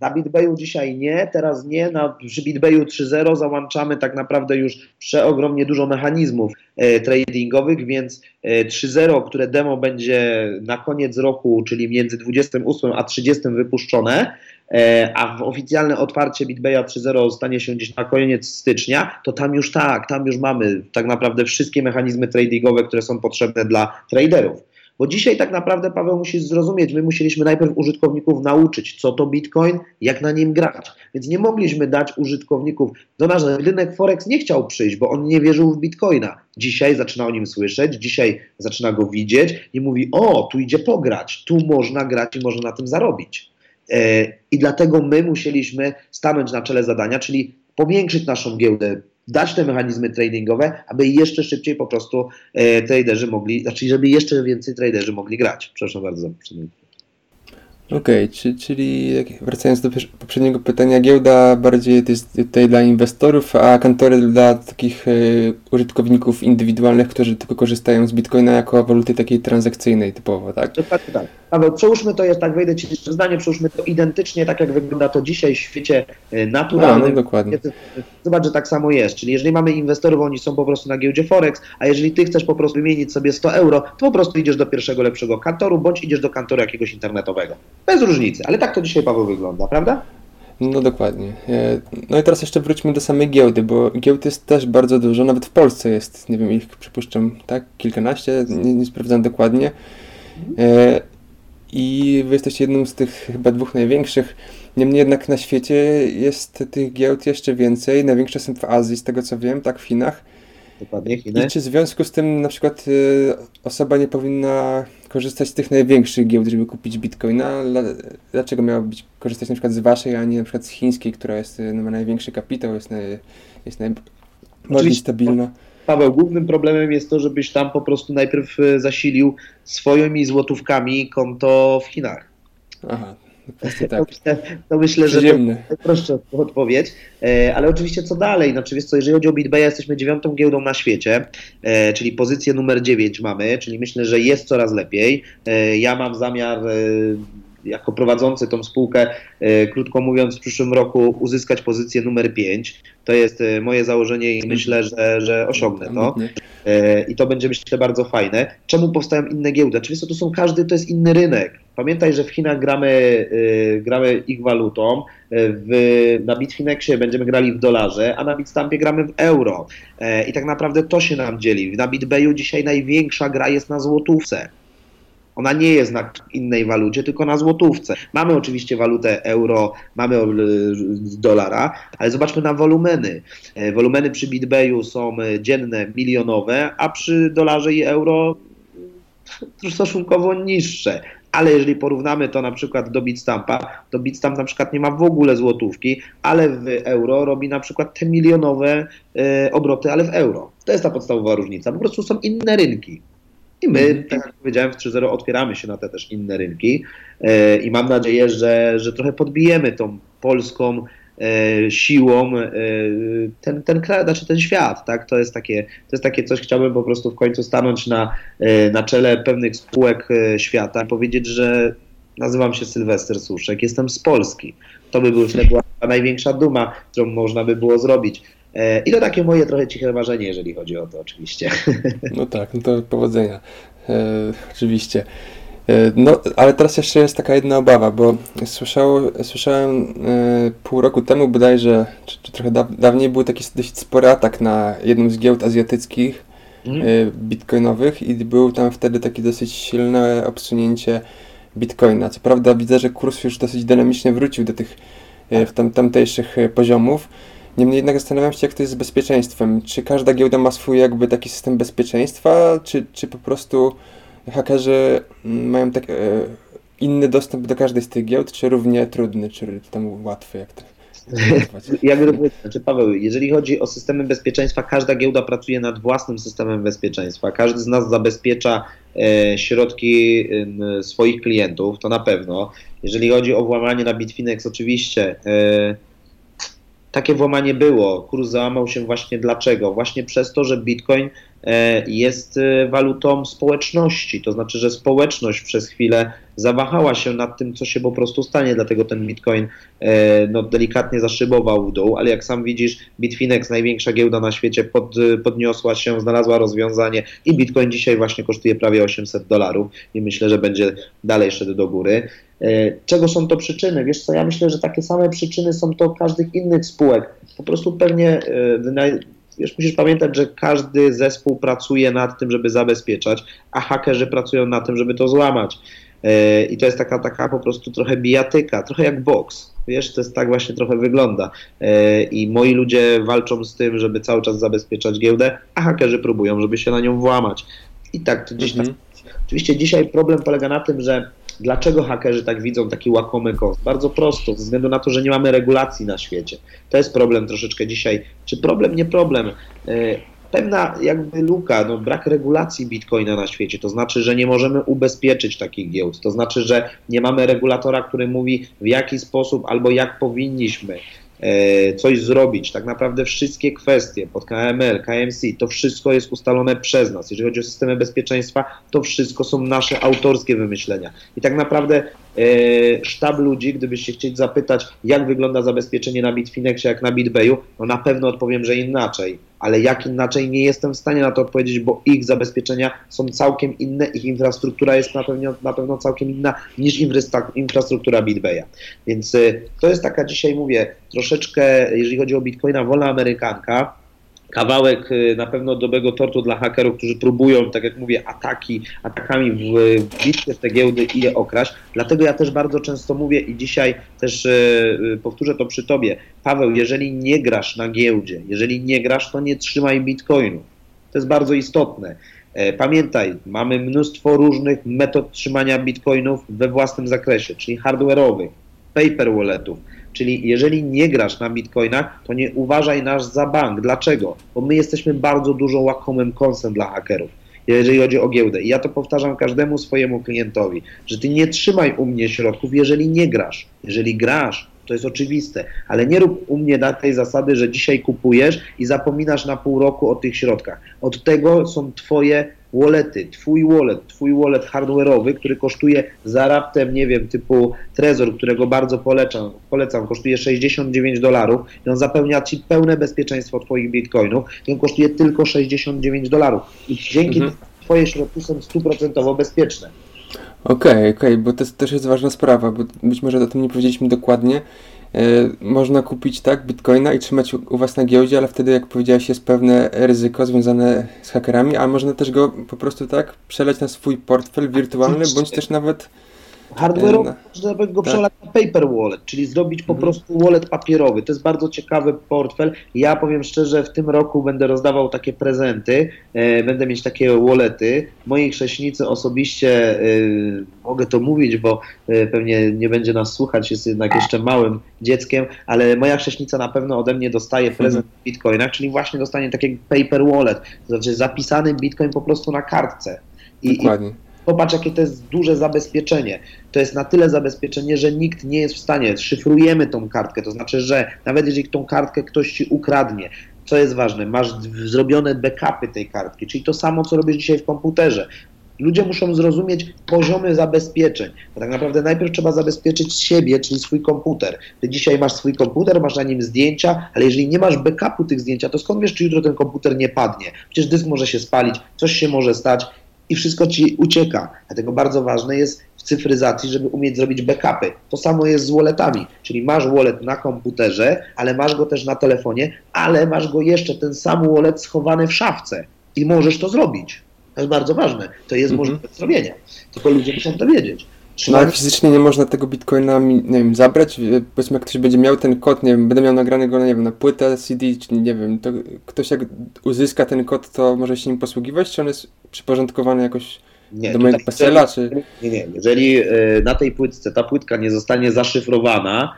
Na BitBayu dzisiaj nie, teraz nie. Na, przy BitBayu 3.0 załączamy tak naprawdę już przeogromnie dużo mechanizmów e, tradingowych, więc e, 3.0, które demo będzie na koniec roku, czyli między 28 a 30 wypuszczone, e, a w oficjalne otwarcie BitBaya 3.0 stanie się gdzieś na koniec stycznia, to tam już tak, tam już mamy tak naprawdę wszystkie mechanizmy tradingowe, które są potrzebne dla traderów. Bo dzisiaj tak naprawdę, Paweł, musisz zrozumieć, my musieliśmy najpierw użytkowników nauczyć, co to Bitcoin, jak na nim grać. Więc nie mogliśmy dać użytkowników, do nas rynek Forex nie chciał przyjść, bo on nie wierzył w Bitcoina. Dzisiaj zaczyna o nim słyszeć, dzisiaj zaczyna go widzieć i mówi, o, tu idzie pograć, tu można grać i można na tym zarobić. E, I dlatego my musieliśmy stanąć na czele zadania, czyli powiększyć naszą giełdę, dać te mechanizmy tradingowe, aby jeszcze szybciej po prostu e, traderzy mogli, znaczy żeby jeszcze więcej traderzy mogli grać. Przepraszam bardzo. Okej, okay, czyli wracając do poprzedniego pytania, giełda bardziej jest tutaj dla inwestorów, a kantory dla takich y, użytkowników indywidualnych, którzy tylko korzystają z Bitcoina jako waluty takiej transakcyjnej typowo, tak? Dokładnie tak. Paweł, przełóżmy to, jest tak wejdę Ci w zdanie, przełóżmy to identycznie tak, jak wygląda to dzisiaj w świecie e, naturalnym. A, no, dokładnie. Zobacz, że tak samo jest. Czyli jeżeli mamy inwestorów, oni są po prostu na giełdzie Forex, a jeżeli Ty chcesz po prostu wymienić sobie 100 euro, to po prostu idziesz do pierwszego lepszego kantoru, bądź idziesz do kantoru jakiegoś internetowego. Bez różnicy, ale tak to dzisiaj, Paweł, wygląda, prawda? No dokładnie. E, no i teraz jeszcze wróćmy do samej giełdy, bo giełd jest też bardzo dużo, nawet w Polsce jest, nie wiem, ich przypuszczam, tak, kilkanaście, nie, nie sprawdzam dokładnie. E, I wy jesteście jednym z tych chyba dwóch największych. Niemniej jednak na świecie jest tych giełd jeszcze więcej. Największe są w Azji, z tego co wiem, tak, w Chinach. Dokładnie, Chiny. I czy w związku z tym na przykład y, osoba nie powinna korzystać z tych największych giełd, żeby kupić bitcoina? Dlaczego miałaby korzystać na przykład z waszej, a nie na przykład z chińskiej, która jest, y, ma największy kapitał, jest, naj, jest najbardziej stabilna? Paweł, głównym problemem jest to, żebyś tam po prostu najpierw y, zasilił swoimi złotówkami konto w Chinach. Aha, tak. To, myślę, to myślę, że to najprostsza odpowiedź. E, ale oczywiście co dalej? Wiesz co, jeżeli chodzi o BitBay, jesteśmy dziewiątą giełdą na świecie, e, czyli pozycję numer 9 mamy, czyli myślę, że jest coraz lepiej. E, ja mam zamiar jako prowadzący tą spółkę, krótko mówiąc, w przyszłym roku uzyskać pozycję numer 5. To jest moje założenie i myślę, że, że osiągnę to. I to będzie, myślę, bardzo fajne. Czemu powstają inne giełdy? Oczywiście to są każdy, to jest inny rynek. Pamiętaj, że w Chinach gramy, gramy ich walutą, w, na Bitfinexie będziemy grali w dolarze, a na Bitstampie gramy w euro. E, I tak naprawdę to się nam dzieli. Na BitBayu dzisiaj największa gra jest na złotówce. Ona nie jest na innej walucie, tylko na złotówce. Mamy oczywiście walutę euro, mamy dolara, ale zobaczmy na wolumeny. E, wolumeny przy BitBayu są dzienne, milionowe, a przy dolarze i euro stosunkowo niższe ale jeżeli porównamy to na przykład do Bitstampa, to Bitstamp na przykład nie ma w ogóle złotówki, ale w euro robi na przykład te milionowe e, obroty, ale w euro. To jest ta podstawowa różnica. Po prostu są inne rynki. I my, mhm. tak jak powiedziałem, w 3.0 otwieramy się na te też inne rynki e, i mam nadzieję, że, że trochę podbijemy tą polską E, siłą e, ten, ten kraj, znaczy ten świat, tak? To jest takie, to jest takie coś, chciałbym po prostu w końcu stanąć na, na czele pewnych spółek świata i powiedzieć, że nazywam się Sylwester Suszek, jestem z Polski. To by była największa duma, którą można by było zrobić. I to takie moje trochę ciche marzenie, jeżeli chodzi o to oczywiście. <laughs> No tak, no to powodzenia. E, oczywiście. E, no, ale teraz jeszcze jest taka jedna obawa, bo słyszał, słyszałem e, pół roku temu bodajże, czy, czy trochę da, dawniej, był taki dość spory atak na jedną z giełd azjatyckich, mm. e, bitcoinowych i był tam wtedy takie dosyć silne obsunięcie bitcoina. Co prawda widzę, że kurs już dosyć dynamicznie wrócił do tych e, tam, tamtejszych e, poziomów. Niemniej jednak zastanawiam się, jak to jest z bezpieczeństwem. Czy każda giełda ma swój jakby taki system bezpieczeństwa, czy, czy po prostu hakerzy mają tak, e, inny dostęp do każdej z tych giełd, czy równie trudny, czy tam łatwy, jak to? To <laughs> znaczy Paweł, jeżeli chodzi o systemy bezpieczeństwa, każda giełda pracuje nad własnym systemem bezpieczeństwa. Każdy z nas zabezpiecza e, środki e, swoich klientów, to na pewno. Jeżeli chodzi o włamanie na Bitfinex, oczywiście e, takie włamanie było. Kurs załamał się właśnie dlaczego? Właśnie przez to, że Bitcoin e, jest e, walutą społeczności. To znaczy, że społeczność przez chwilę zawahała się nad tym, co się po prostu stanie, dlatego ten Bitcoin e, no, delikatnie zaszybował w dół, ale jak sam widzisz, Bitfinex, największa giełda na świecie, pod, podniosła się, znalazła rozwiązanie i Bitcoin dzisiaj właśnie kosztuje prawie 800 dolarów i myślę, że będzie dalej szedł do góry. E, czego są to przyczyny? Wiesz co, ja myślę, że takie same przyczyny są to każdych innych spółek. Po prostu pewnie e, Wiesz, musisz pamiętać, że każdy zespół pracuje nad tym, żeby zabezpieczać, a hakerzy pracują nad tym, żeby to złamać. E, I to jest taka, taka po prostu trochę bijatyka, trochę jak boks. Wiesz, to jest tak właśnie trochę wygląda. I moi ludzie walczą z tym, żeby cały czas zabezpieczać giełdę, a hakerzy próbują, żeby się na nią włamać. I tak to gdzieś. Mhm. Oczywiście dzisiaj problem polega na tym, że Dlaczego hakerzy tak widzą taki łakomy kost? Bardzo prosto, ze względu na to, że nie mamy regulacji na świecie. To jest problem troszeczkę dzisiaj. Czy problem, nie problem? E, pewna jakby luka, no brak regulacji bitcoina na świecie, to znaczy, że nie możemy ubezpieczyć takich giełd, to znaczy, że nie mamy regulatora, który mówi w jaki sposób albo jak powinniśmy coś zrobić. Tak naprawdę wszystkie kwestie pod KML, KMC, to wszystko jest ustalone przez nas. Jeżeli chodzi o systemy bezpieczeństwa, to wszystko są nasze autorskie wymyślenia. I tak naprawdę sztab ludzi, gdybyście chcieli zapytać, jak wygląda zabezpieczenie na Bitfinexie, jak na BitBayu, no na pewno odpowiem, że inaczej. Ale jak inaczej nie jestem w stanie na to odpowiedzieć, bo ich zabezpieczenia są całkiem inne, ich infrastruktura jest na pewno, na pewno całkiem inna niż infrastruktura BitBaya. Więc to jest taka dzisiaj, mówię, troszeczkę, jeżeli chodzi o Bitcoina, wolna amerykanka, kawałek y, na pewno dobrego tortu dla hakerów, którzy próbują, tak jak mówię, ataki, atakami w w te giełdy i je okraść. Dlatego ja też bardzo często mówię i dzisiaj też y, y, powtórzę to przy tobie. Paweł, jeżeli nie grasz na giełdzie, jeżeli nie grasz, to nie trzymaj bitcoinu. To jest bardzo istotne. E, pamiętaj, mamy mnóstwo różnych metod trzymania bitcoinów we własnym zakresie, czyli hardware'owych, paper walletów, Czyli jeżeli nie grasz na bitcoinach, to nie uważaj nas za bank. Dlaczego? Bo my jesteśmy bardzo dużo łakomym kąsem dla hakerów, jeżeli chodzi o giełdę. I ja to powtarzam każdemu swojemu klientowi, że ty nie trzymaj u mnie środków, jeżeli nie grasz. Jeżeli grasz, to jest oczywiste, ale nie rób u mnie na tej zasady, że dzisiaj kupujesz i zapominasz na pół roku o tych środkach. Od tego są Twoje wallety, twój wallet, twój wallet hardware'owy, który kosztuje za raptem, nie wiem, typu Trezor, którego bardzo polecam, polecam kosztuje 69 dolarów i on zapewnia Ci pełne bezpieczeństwo Twoich bitcoinów i on kosztuje tylko 69 dolarów i dzięki mhm. Twoje środki są stuprocentowo bezpieczne. Okej, okay, okej, okay, bo to też jest ważna sprawa, bo być może o tym nie powiedzieliśmy dokładnie, można kupić tak bitcoina i trzymać u Was na giełdzie, ale wtedy, jak powiedziałeś, jest pewne ryzyko związane z hakerami, a można też go po prostu tak przeleć na swój portfel wirtualny, bądź też nawet Hardware'owo e, można go tak. przelać na paper wallet, czyli zrobić po mhm. prostu wallet papierowy. To jest bardzo ciekawy portfel. Ja powiem szczerze, w tym roku będę rozdawał takie prezenty, e, będę mieć takie wallety. Mojej chrześnicy osobiście e, mogę to mówić, bo e, pewnie nie będzie nas słuchać, jest jednak jeszcze małym dzieckiem, ale moja chrześnica na pewno ode mnie dostaje mhm. prezent w bitcoinach, czyli właśnie dostanie taki paper wallet, to znaczy zapisany bitcoin po prostu na kartce. I, Dokładnie. I Popatrz, jakie to jest duże zabezpieczenie. To jest na tyle zabezpieczenie, że nikt nie jest w stanie. Szyfrujemy tą kartkę, to znaczy, że nawet jeżeli tą kartkę ktoś ci ukradnie, co jest ważne, masz zrobione backupy tej kartki, czyli to samo, co robisz dzisiaj w komputerze. Ludzie muszą zrozumieć poziomy zabezpieczeń. Bo tak naprawdę najpierw trzeba zabezpieczyć siebie, czyli swój komputer. Ty dzisiaj masz swój komputer, masz na nim zdjęcia, ale jeżeli nie masz backupu tych zdjęcia, to skąd wiesz, czy jutro ten komputer nie padnie? Przecież dysk może się spalić, coś się może stać i wszystko ci ucieka. Dlatego bardzo ważne jest w cyfryzacji, żeby umieć zrobić backupy. To samo jest z walletami, czyli masz wallet na komputerze, ale masz go też na telefonie, ale masz go jeszcze, ten sam wallet schowany w szafce i możesz to zrobić. To jest bardzo ważne. To jest mhm. możliwe do zrobienia. Tylko ludzie muszą to wiedzieć. No ale fizycznie nie można tego bitcoina nie wiem, zabrać. Powiedzmy, jak ktoś będzie miał ten kod, nie wiem, będę miał nagrany go nie wiem, na płytę CD, czy nie wiem, to ktoś jak uzyska ten kod, to może się nim posługiwać, czy on jest przyporządkowany jakoś nie, do mojego PESEL-a, czy... Nie, nie, jeżeli y, na tej płytce ta płytka nie zostanie zaszyfrowana,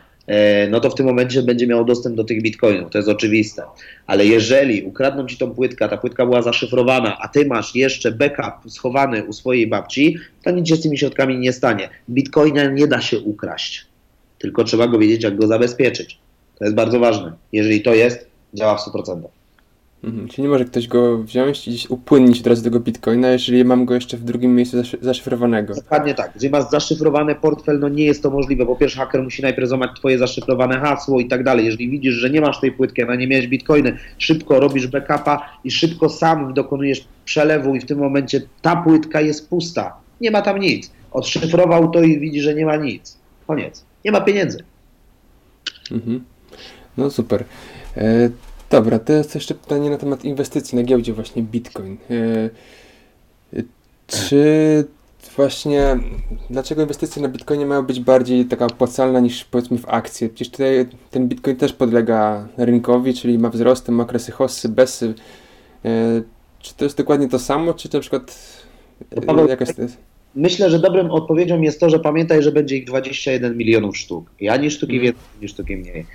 no to w tym momencie będzie miał dostęp do tych bitcoinów, to jest oczywiste. Ale jeżeli ukradną ci tą płytkę, ta płytka była zaszyfrowana, a ty masz jeszcze backup schowany u swojej babci, to nic się z tymi środkami nie stanie. Bitcoina nie da się ukraść, tylko trzeba go wiedzieć, jak go zabezpieczyć. To jest bardzo ważne. Jeżeli to jest, działa w 100%. Mhm. Czyli nie może ktoś go wziąć i gdzieś upłynnić od razu tego bitcoina, jeżeli mam go jeszcze w drugim miejscu zaszyfrowanego. Dokładnie tak. Jeżeli masz zaszyfrowany portfel, no nie jest to możliwe. Po pierwsze, haker musi najpierw złamać twoje zaszyfrowane hasło i tak dalej. Jeżeli widzisz, że nie masz tej płytki, a nie miałeś bitcoiny, szybko robisz backupa i szybko sam dokonujesz przelewu i w tym momencie ta płytka jest pusta. Nie ma tam nic. Odszyfrował to i widzi, że nie ma nic. Koniec. Nie ma pieniędzy. Mhm. No super. E Dobra, to jest jeszcze pytanie na temat inwestycji na giełdzie właśnie Bitcoin. E, e, czy właśnie dlaczego inwestycje na Bitcoinie mają być bardziej taka opłacalna niż powiedzmy w akcje? Przecież tutaj ten Bitcoin też podlega rynkowi, czyli ma wzrosty, ma okresy hossy, besy. E, czy to jest dokładnie to samo, czy na przykład Paweł, jakaś... Myślę, że dobrym odpowiedzią jest to, że pamiętaj, że będzie ich 21 milionów sztuk. I ani sztuki hmm. więcej, ani sztuki mniej.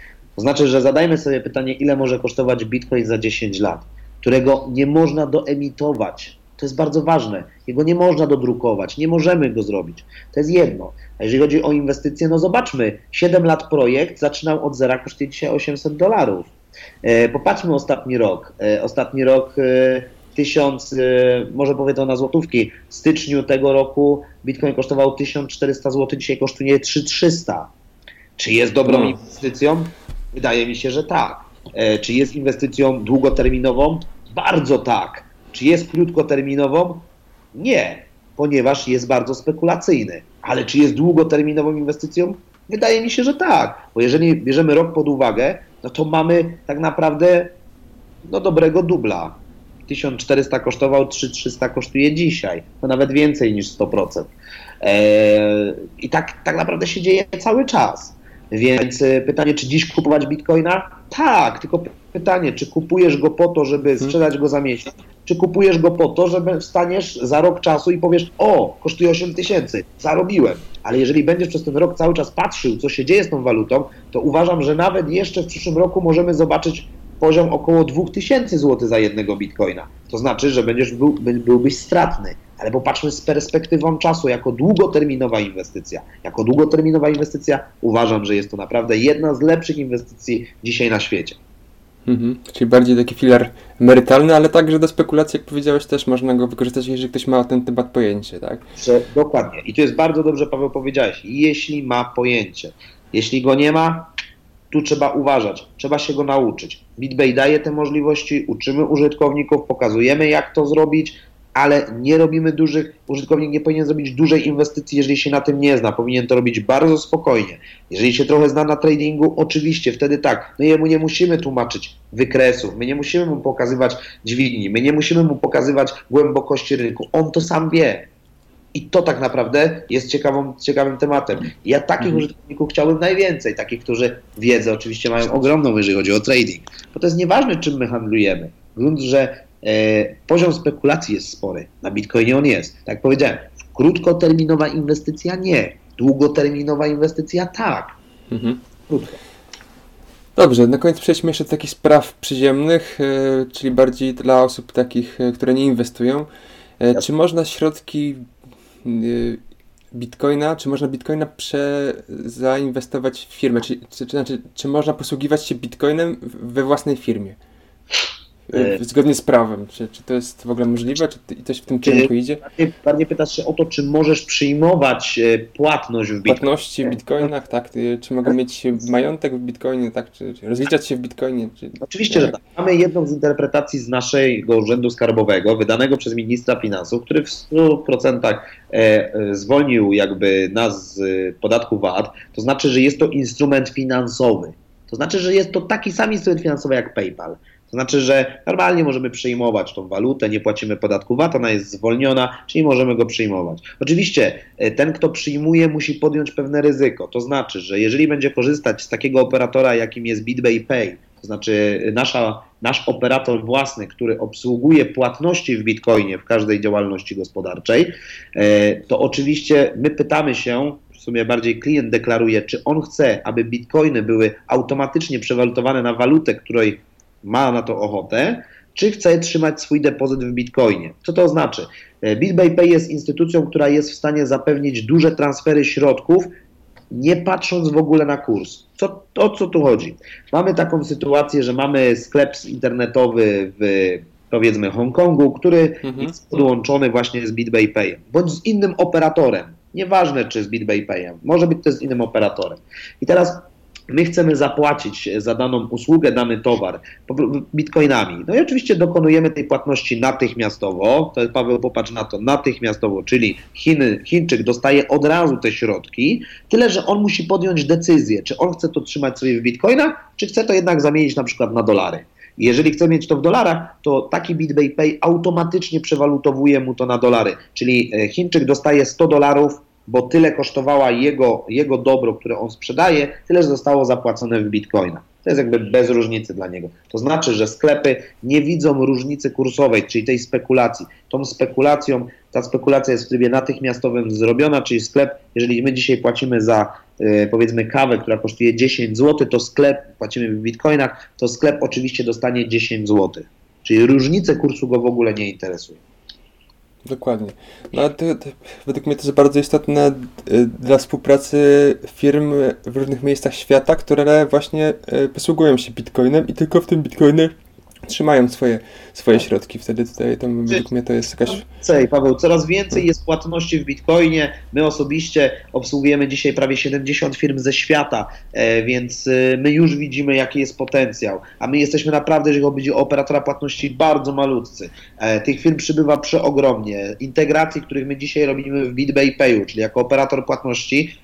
To znaczy, że zadajmy sobie pytanie, ile może kosztować bitcoin za 10 lat, którego nie można doemitować. To jest bardzo ważne. Jego nie można dodrukować, nie możemy go zrobić. To jest jedno. A jeżeli chodzi o inwestycje, no zobaczmy, 7 lat projekt zaczynał od zera, kosztuje dzisiaj 800 dolarów. E, popatrzmy ostatni rok. E, ostatni rok e, 1000, może powiedzą na złotówki, w styczniu tego roku bitcoin kosztował 1400 zł, dzisiaj kosztuje 3300. Czy jest dobrą no. inwestycją? Wydaje mi się, że tak. E, czy jest inwestycją długoterminową? Bardzo tak. Czy jest krótkoterminową? Nie, ponieważ jest bardzo spekulacyjny. Ale czy jest długoterminową inwestycją? Wydaje mi się, że tak. Bo jeżeli bierzemy rok pod uwagę, no to mamy tak naprawdę no, dobrego dubla. 1400 kosztował, 3300 kosztuje dzisiaj. To nawet więcej niż 100%. Eee, I tak, tak naprawdę się dzieje cały czas. Więc e, pytanie, czy dziś kupować bitcoina? Tak, tylko pytanie, czy kupujesz go po to, żeby hmm. sprzedać go za miesiąc, czy kupujesz go po to, żeby wstaniesz za rok czasu i powiesz, o, kosztuje 8 tysięcy, zarobiłem. Ale jeżeli będziesz przez ten rok cały czas patrzył, co się dzieje z tą walutą, to uważam, że nawet jeszcze w przyszłym roku możemy zobaczyć poziom około 2000 zł za jednego bitcoina. To znaczy, że będziesz był, byłbyś stratny ale popatrzmy z perspektywą czasu, jako długoterminowa inwestycja. Jako długoterminowa inwestycja uważam, że jest to naprawdę jedna z lepszych inwestycji dzisiaj na świecie. Mhm. Czyli bardziej taki filar emerytalny, ale także do spekulacji, jak powiedziałeś, też można go wykorzystać, jeżeli ktoś ma o ten temat pojęcie, tak? Że, dokładnie. I tu jest bardzo dobrze, Paweł, powiedziałeś. Jeśli ma pojęcie. Jeśli go nie ma, tu trzeba uważać, trzeba się go nauczyć. BitBay daje te możliwości, uczymy użytkowników, pokazujemy, jak to zrobić, ale nie robimy dużych, użytkownik nie powinien zrobić dużej inwestycji, jeżeli się na tym nie zna. Powinien to robić bardzo spokojnie. Jeżeli się trochę zna na tradingu, oczywiście, wtedy tak. My jemu nie musimy tłumaczyć wykresów, my nie musimy mu pokazywać dźwigni, my nie musimy mu pokazywać głębokości rynku. On to sam wie. I to tak naprawdę jest ciekawą, ciekawym tematem. Ja takich mhm. użytkowników chciałbym najwięcej, takich, którzy wiedzę oczywiście mają ogromną, jeżeli chodzi o trading. Bo to jest nieważne, czym my handlujemy. Grunt, że poziom spekulacji jest spory. Na Bitcoinie on jest. Tak jak powiedziałem, krótkoterminowa inwestycja nie. Długoterminowa inwestycja tak. Mhm. Krótko. Dobrze, na koniec przejdźmy jeszcze do takich spraw przyziemnych, e, czyli bardziej dla osób takich, e, które nie inwestują. Czy można środki bitcoina, czy można bitcoina prze, zainwestować w firmę? Czy, czy, czy, znaczy, czy można posługiwać się bitcoinem we własnej firmie? E, zgodnie z prawem. Czy, czy to jest w ogóle możliwe? Czy coś w tym kierunku idzie? Bardziej, bardziej pytasz się o to, czy możesz przyjmować e, płatność w bitcoinie. Płatności w bitcoinach, tak. Czy mogę mieć majątek w bitcoinie, tak? Czy, czy rozliczać się w bitcoinie? Czy... Oczywiście, tak. że tak. Mamy jedną z interpretacji z naszego Urzędu Skarbowego, wydanego przez ministra finansów, który w 100% e, zwolnił jakby nas z podatku VAT. To znaczy, że jest to instrument finansowy. To znaczy, że jest to taki sam instrument finansowy jak PayPal. To znaczy, że normalnie możemy przyjmować tą walutę, nie płacimy podatku VAT, ona jest zwolniona, czyli możemy go przyjmować. Oczywiście e, ten, kto przyjmuje, musi podjąć pewne ryzyko. To znaczy, że jeżeli będzie korzystać z takiego operatora, jakim jest BitBay Pay, to znaczy nasza, nasz operator własny, który obsługuje płatności w Bitcoinie w każdej działalności gospodarczej, e, to oczywiście my pytamy się, w sumie bardziej klient deklaruje, czy on chce, aby bitcoiny były automatycznie przewalutowane na walutę, której ma na to ochotę, czy chce trzymać swój depozyt w Bitcoinie. Co to znaczy? E, BitBayPay jest instytucją, która jest w stanie zapewnić duże transfery środków, nie patrząc w ogóle na kurs. Co, o co tu chodzi? Mamy taką sytuację, że mamy sklep internetowy w powiedzmy Hongkongu, który mhm. jest podłączony właśnie z BitBayPayem, bądź z innym operatorem. Nieważne, czy z BitBayPayem, może być to z innym operatorem. I teraz my chcemy zapłacić za daną usługę, dany towar bitcoinami. No i oczywiście dokonujemy tej płatności natychmiastowo. To jest, Paweł, popatrz na to, natychmiastowo, czyli Chiny, Chińczyk dostaje od razu te środki, tyle że on musi podjąć decyzję, czy on chce to trzymać sobie w bitcoinach, czy chce to jednak zamienić na przykład na dolary. Jeżeli chce mieć to w dolarach, to taki BitBay Pay automatycznie przewalutowuje mu to na dolary. Czyli e, Chińczyk dostaje 100 dolarów bo tyle kosztowała jego, jego dobro, które on sprzedaje, tyle zostało zapłacone w bitcoina. To jest jakby bez różnicy dla niego. To znaczy, że sklepy nie widzą różnicy kursowej, czyli tej spekulacji. Tą spekulacją, ta spekulacja jest w trybie natychmiastowym zrobiona, czyli sklep, jeżeli my dzisiaj płacimy za yy, powiedzmy kawę, która kosztuje 10 zł, to sklep, płacimy w bitcoinach, to sklep oczywiście dostanie 10 zł. Czyli różnice kursu go w ogóle nie interesuje. Dokładnie. No, to, to, według mnie to jest bardzo istotne y, dla współpracy firm w różnych miejscach świata, które właśnie y, posługują się bitcoinem i tylko w tym bitcoinie trzymają swoje, swoje środki. Wtedy tutaj to, według mnie to jest jakaś... Więcej, Paweł, coraz więcej jest płatności w Bitcoinie. My osobiście obsługujemy dzisiaj prawie 70 firm ze świata, e, więc e, my już widzimy, jaki jest potencjał. A my jesteśmy naprawdę, jeżeli chodzi o operatora płatności, bardzo malutcy. E, tych firm przybywa przeogromnie. Integracji, których my dzisiaj robimy w BitBay Payu, czyli jako operator płatności,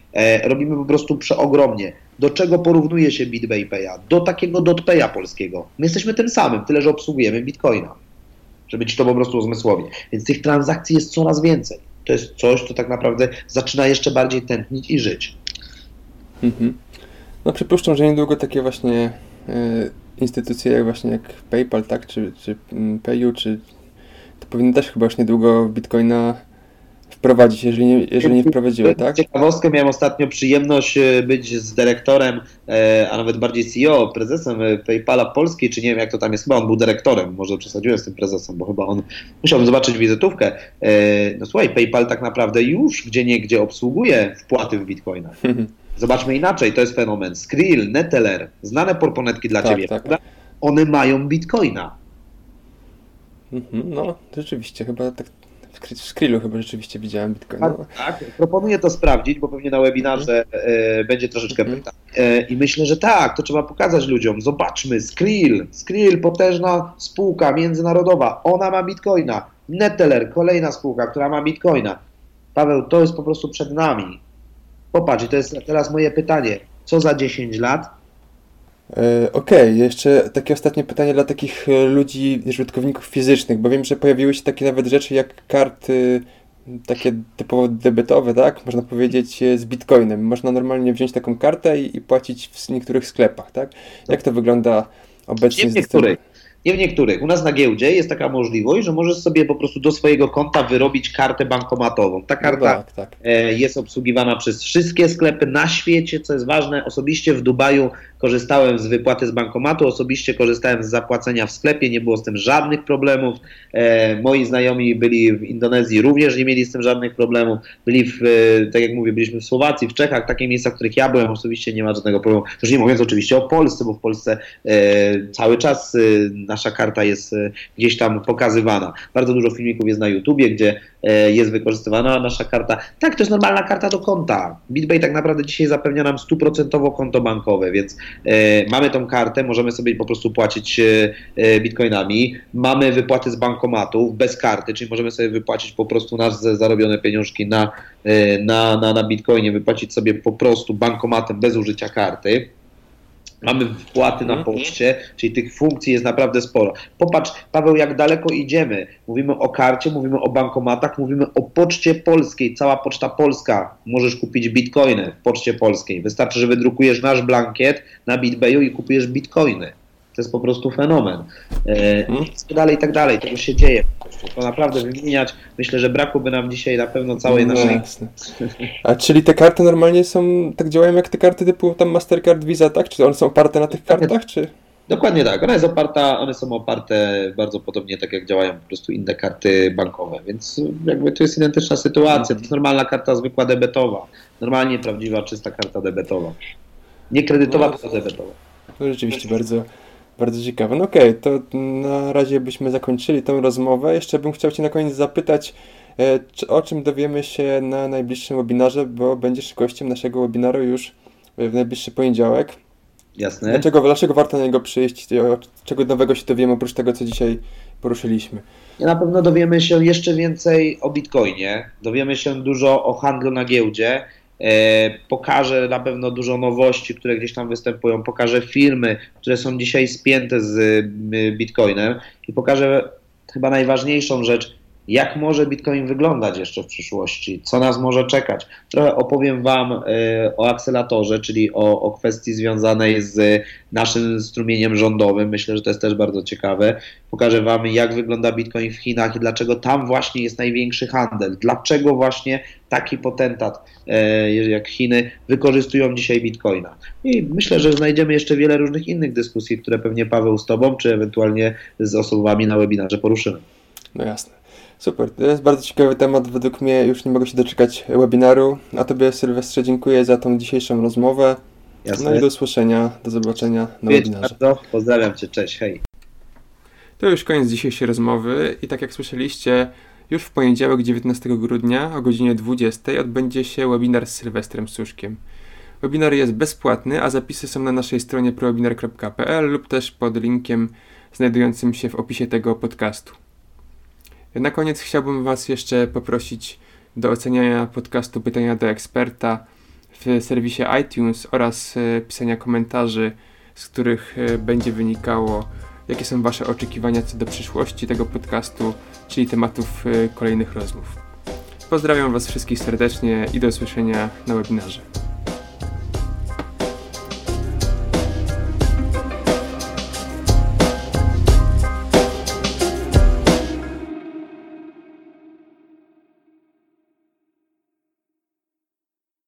robimy po prostu przeogromnie. Do czego porównuje się BitBay Pay'a? Do takiego DotPay'a polskiego. My jesteśmy tym samym, tyle że obsługujemy Bitcoina. Żeby ci to po prostu uzmysłowić. Więc tych transakcji jest coraz więcej. To jest coś, co tak naprawdę zaczyna jeszcze bardziej tętnić i żyć. Mhm. No przypuszczam, że niedługo takie właśnie e, instytucje jak właśnie jak PayPal, tak, czy, czy mm, Payu, czy to powinny też chyba już niedługo Bitcoina wprowadzić, jeżeli nie, jeżeli nie wprowadziły, tak? Ciekawostkę, miałem ostatnio przyjemność e, być z dyrektorem, e, a nawet bardziej CEO, prezesem e, PayPala Polski, czy nie wiem jak to tam jest, chyba on był dyrektorem, może przesadziłem z tym prezesem, bo chyba on, musiałbym zobaczyć wizytówkę. No słuchaj, PayPal tak naprawdę już gdzie nie gdzie obsługuje wpłaty w bitcoinach. <laughs> Zobaczmy inaczej, to jest fenomen. Skrill, Neteller, znane porponetki dla tak, Ciebie, tak. One mają bitcoina. Mhm, no, rzeczywiście, chyba tak, w Skrillu chyba rzeczywiście widziałem Bitcoin. Tak, tak, proponuję to sprawdzić, bo pewnie na webinarze e, będzie troszeczkę mm. pytań. E, I myślę, że tak, to trzeba pokazać ludziom. Zobaczmy, Skrill, Skrill, potężna spółka międzynarodowa, ona ma Bitcoina. Neteller, kolejna spółka, która ma Bitcoina. Paweł, to jest po prostu przed nami. Popatrz, i to jest teraz moje pytanie. Co za 10 lat okej, okay, jeszcze takie ostatnie pytanie dla takich e, ludzi, użytkowników fizycznych, bo wiem, że pojawiły się takie nawet rzeczy jak karty takie typowo debetowe, tak? Można powiedzieć e, z bitcoinem. Można normalnie wziąć taką kartę i, i płacić w niektórych sklepach, tak? Jak to wygląda obecnie? Nie w niektórych. Nie w niektórych. U nas na giełdzie jest taka możliwość, że możesz sobie po prostu do swojego konta wyrobić kartę bankomatową. Ta no karta no tak, tak. jest obsługiwana przez wszystkie sklepy na świecie, co jest ważne. Osobiście w Dubaju korzystałem z wypłaty z bankomatu, osobiście korzystałem z zapłacenia w sklepie, nie było z tym żadnych problemów. E, moi znajomi byli w Indonezji, również nie mieli z tym żadnych problemów. Byli, w, e, tak jak mówię, byliśmy w Słowacji, w Czechach, takie miejsca, w których ja byłem, osobiście nie ma żadnego problemu. Już nie mówiąc oczywiście o Polsce, bo w Polsce e, cały czas e, nasza karta jest e, gdzieś tam pokazywana. Bardzo dużo filmików jest na YouTubie, gdzie E, jest wykorzystywana nasza karta. Tak, to jest normalna karta do konta. BitBay tak naprawdę dzisiaj zapewnia nam stuprocentowo konto bankowe, więc e, mamy tą kartę, możemy sobie po prostu płacić bitcoinami. Mamy wypłaty z bankomatów bez karty, czyli możemy sobie wypłacić po prostu nasze zarobione pieniążki na, na, na, na bitcoinie, wypłacić sobie po prostu bankomatem bez użycia karty. Mamy wpłaty na mhm. poczcie, czyli tych funkcji jest naprawdę sporo. Popatrz, Paweł, jak daleko idziemy. Mówimy o karcie, mówimy o bankomatach, mówimy o poczcie polskiej. Cała poczta polska. Możesz kupić bitcoiny w poczcie polskiej. Wystarczy, że wydrukujesz nasz blankiet na BitBayu i kupujesz bitcoiny. To jest po prostu fenomen. E, hmm. I tak dalej, i tak dalej. Tego się dzieje. To naprawdę wymieniać. Myślę, że brakłoby nam dzisiaj na pewno całej no, naszej. Jasne. A czyli te karty normalnie są, tak działają jak te karty typu tam Mastercard, Visa, tak? Czy one są oparte na tych kartach, czy? Dokładnie tak. Ona jest oparta, one są oparte bardzo podobnie tak jak działają po prostu inne karty bankowe, więc jakby to jest identyczna sytuacja. To jest normalna karta zwykła debetowa. Normalnie prawdziwa, czysta karta debetowa. Nie kredytowa, no, tylko debetowa. To rzeczywiście bardzo, bardzo ciekawe. No okej, okay, to na razie byśmy zakończyli tę rozmowę. Jeszcze bym chciał Cię na koniec zapytać, e, o czym dowiemy się na najbliższym webinarze, bo będziesz gościem naszego webinaru już w najbliższy poniedziałek. Jasne. Dlaczego, dlaczego warto na niego przyjść? Czego nowego się dowiemy oprócz tego, co dzisiaj poruszyliśmy? Na pewno dowiemy się jeszcze więcej o Bitcoinie, dowiemy się dużo o handlu na giełdzie, pokażę na pewno dużo nowości, które gdzieś tam występują, pokażę firmy, które są dzisiaj spięte z Bitcoinem i pokażę chyba najważniejszą rzecz, jak może Bitcoin wyglądać jeszcze w przyszłości, co nas może czekać. Trochę opowiem Wam e, o akcelatorze, czyli o, o kwestii związanej z naszym strumieniem rządowym. Myślę, że to jest też bardzo ciekawe. Pokażę Wam, jak wygląda Bitcoin w Chinach i dlaczego tam właśnie jest największy handel. Dlaczego właśnie taki potentat e, jak Chiny wykorzystują dzisiaj Bitcoina. I myślę, że znajdziemy jeszcze wiele różnych innych dyskusji, które pewnie Paweł z Tobą, czy ewentualnie z osobami na webinarze poruszymy. No jasne. Super, to jest bardzo ciekawy temat. Według mnie już nie mogę się doczekać webinaru. A Tobie, Sylwestrze, dziękuję za tą dzisiejszą rozmowę. Jasne. No i do usłyszenia, do zobaczenia na webinarze. Bardzo. Pozdrawiam Cię, cześć, hej. To już koniec dzisiejszej rozmowy i tak jak słyszeliście, już w poniedziałek 19 grudnia o godzinie 20 odbędzie się webinar z Sylwestrem Suszkiem. Webinar jest bezpłatny, a zapisy są na naszej stronie prowebinar.pl lub też pod linkiem znajdującym się w opisie tego podcastu. Na koniec chciałbym Was jeszcze poprosić do oceniania podcastu Pytania do Eksperta w serwisie iTunes oraz e, pisania komentarzy, z których e, będzie wynikało, jakie są Wasze oczekiwania co do przyszłości tego podcastu, czyli tematów e, kolejnych rozmów. Pozdrawiam Was wszystkich serdecznie i do usłyszenia na webinarze.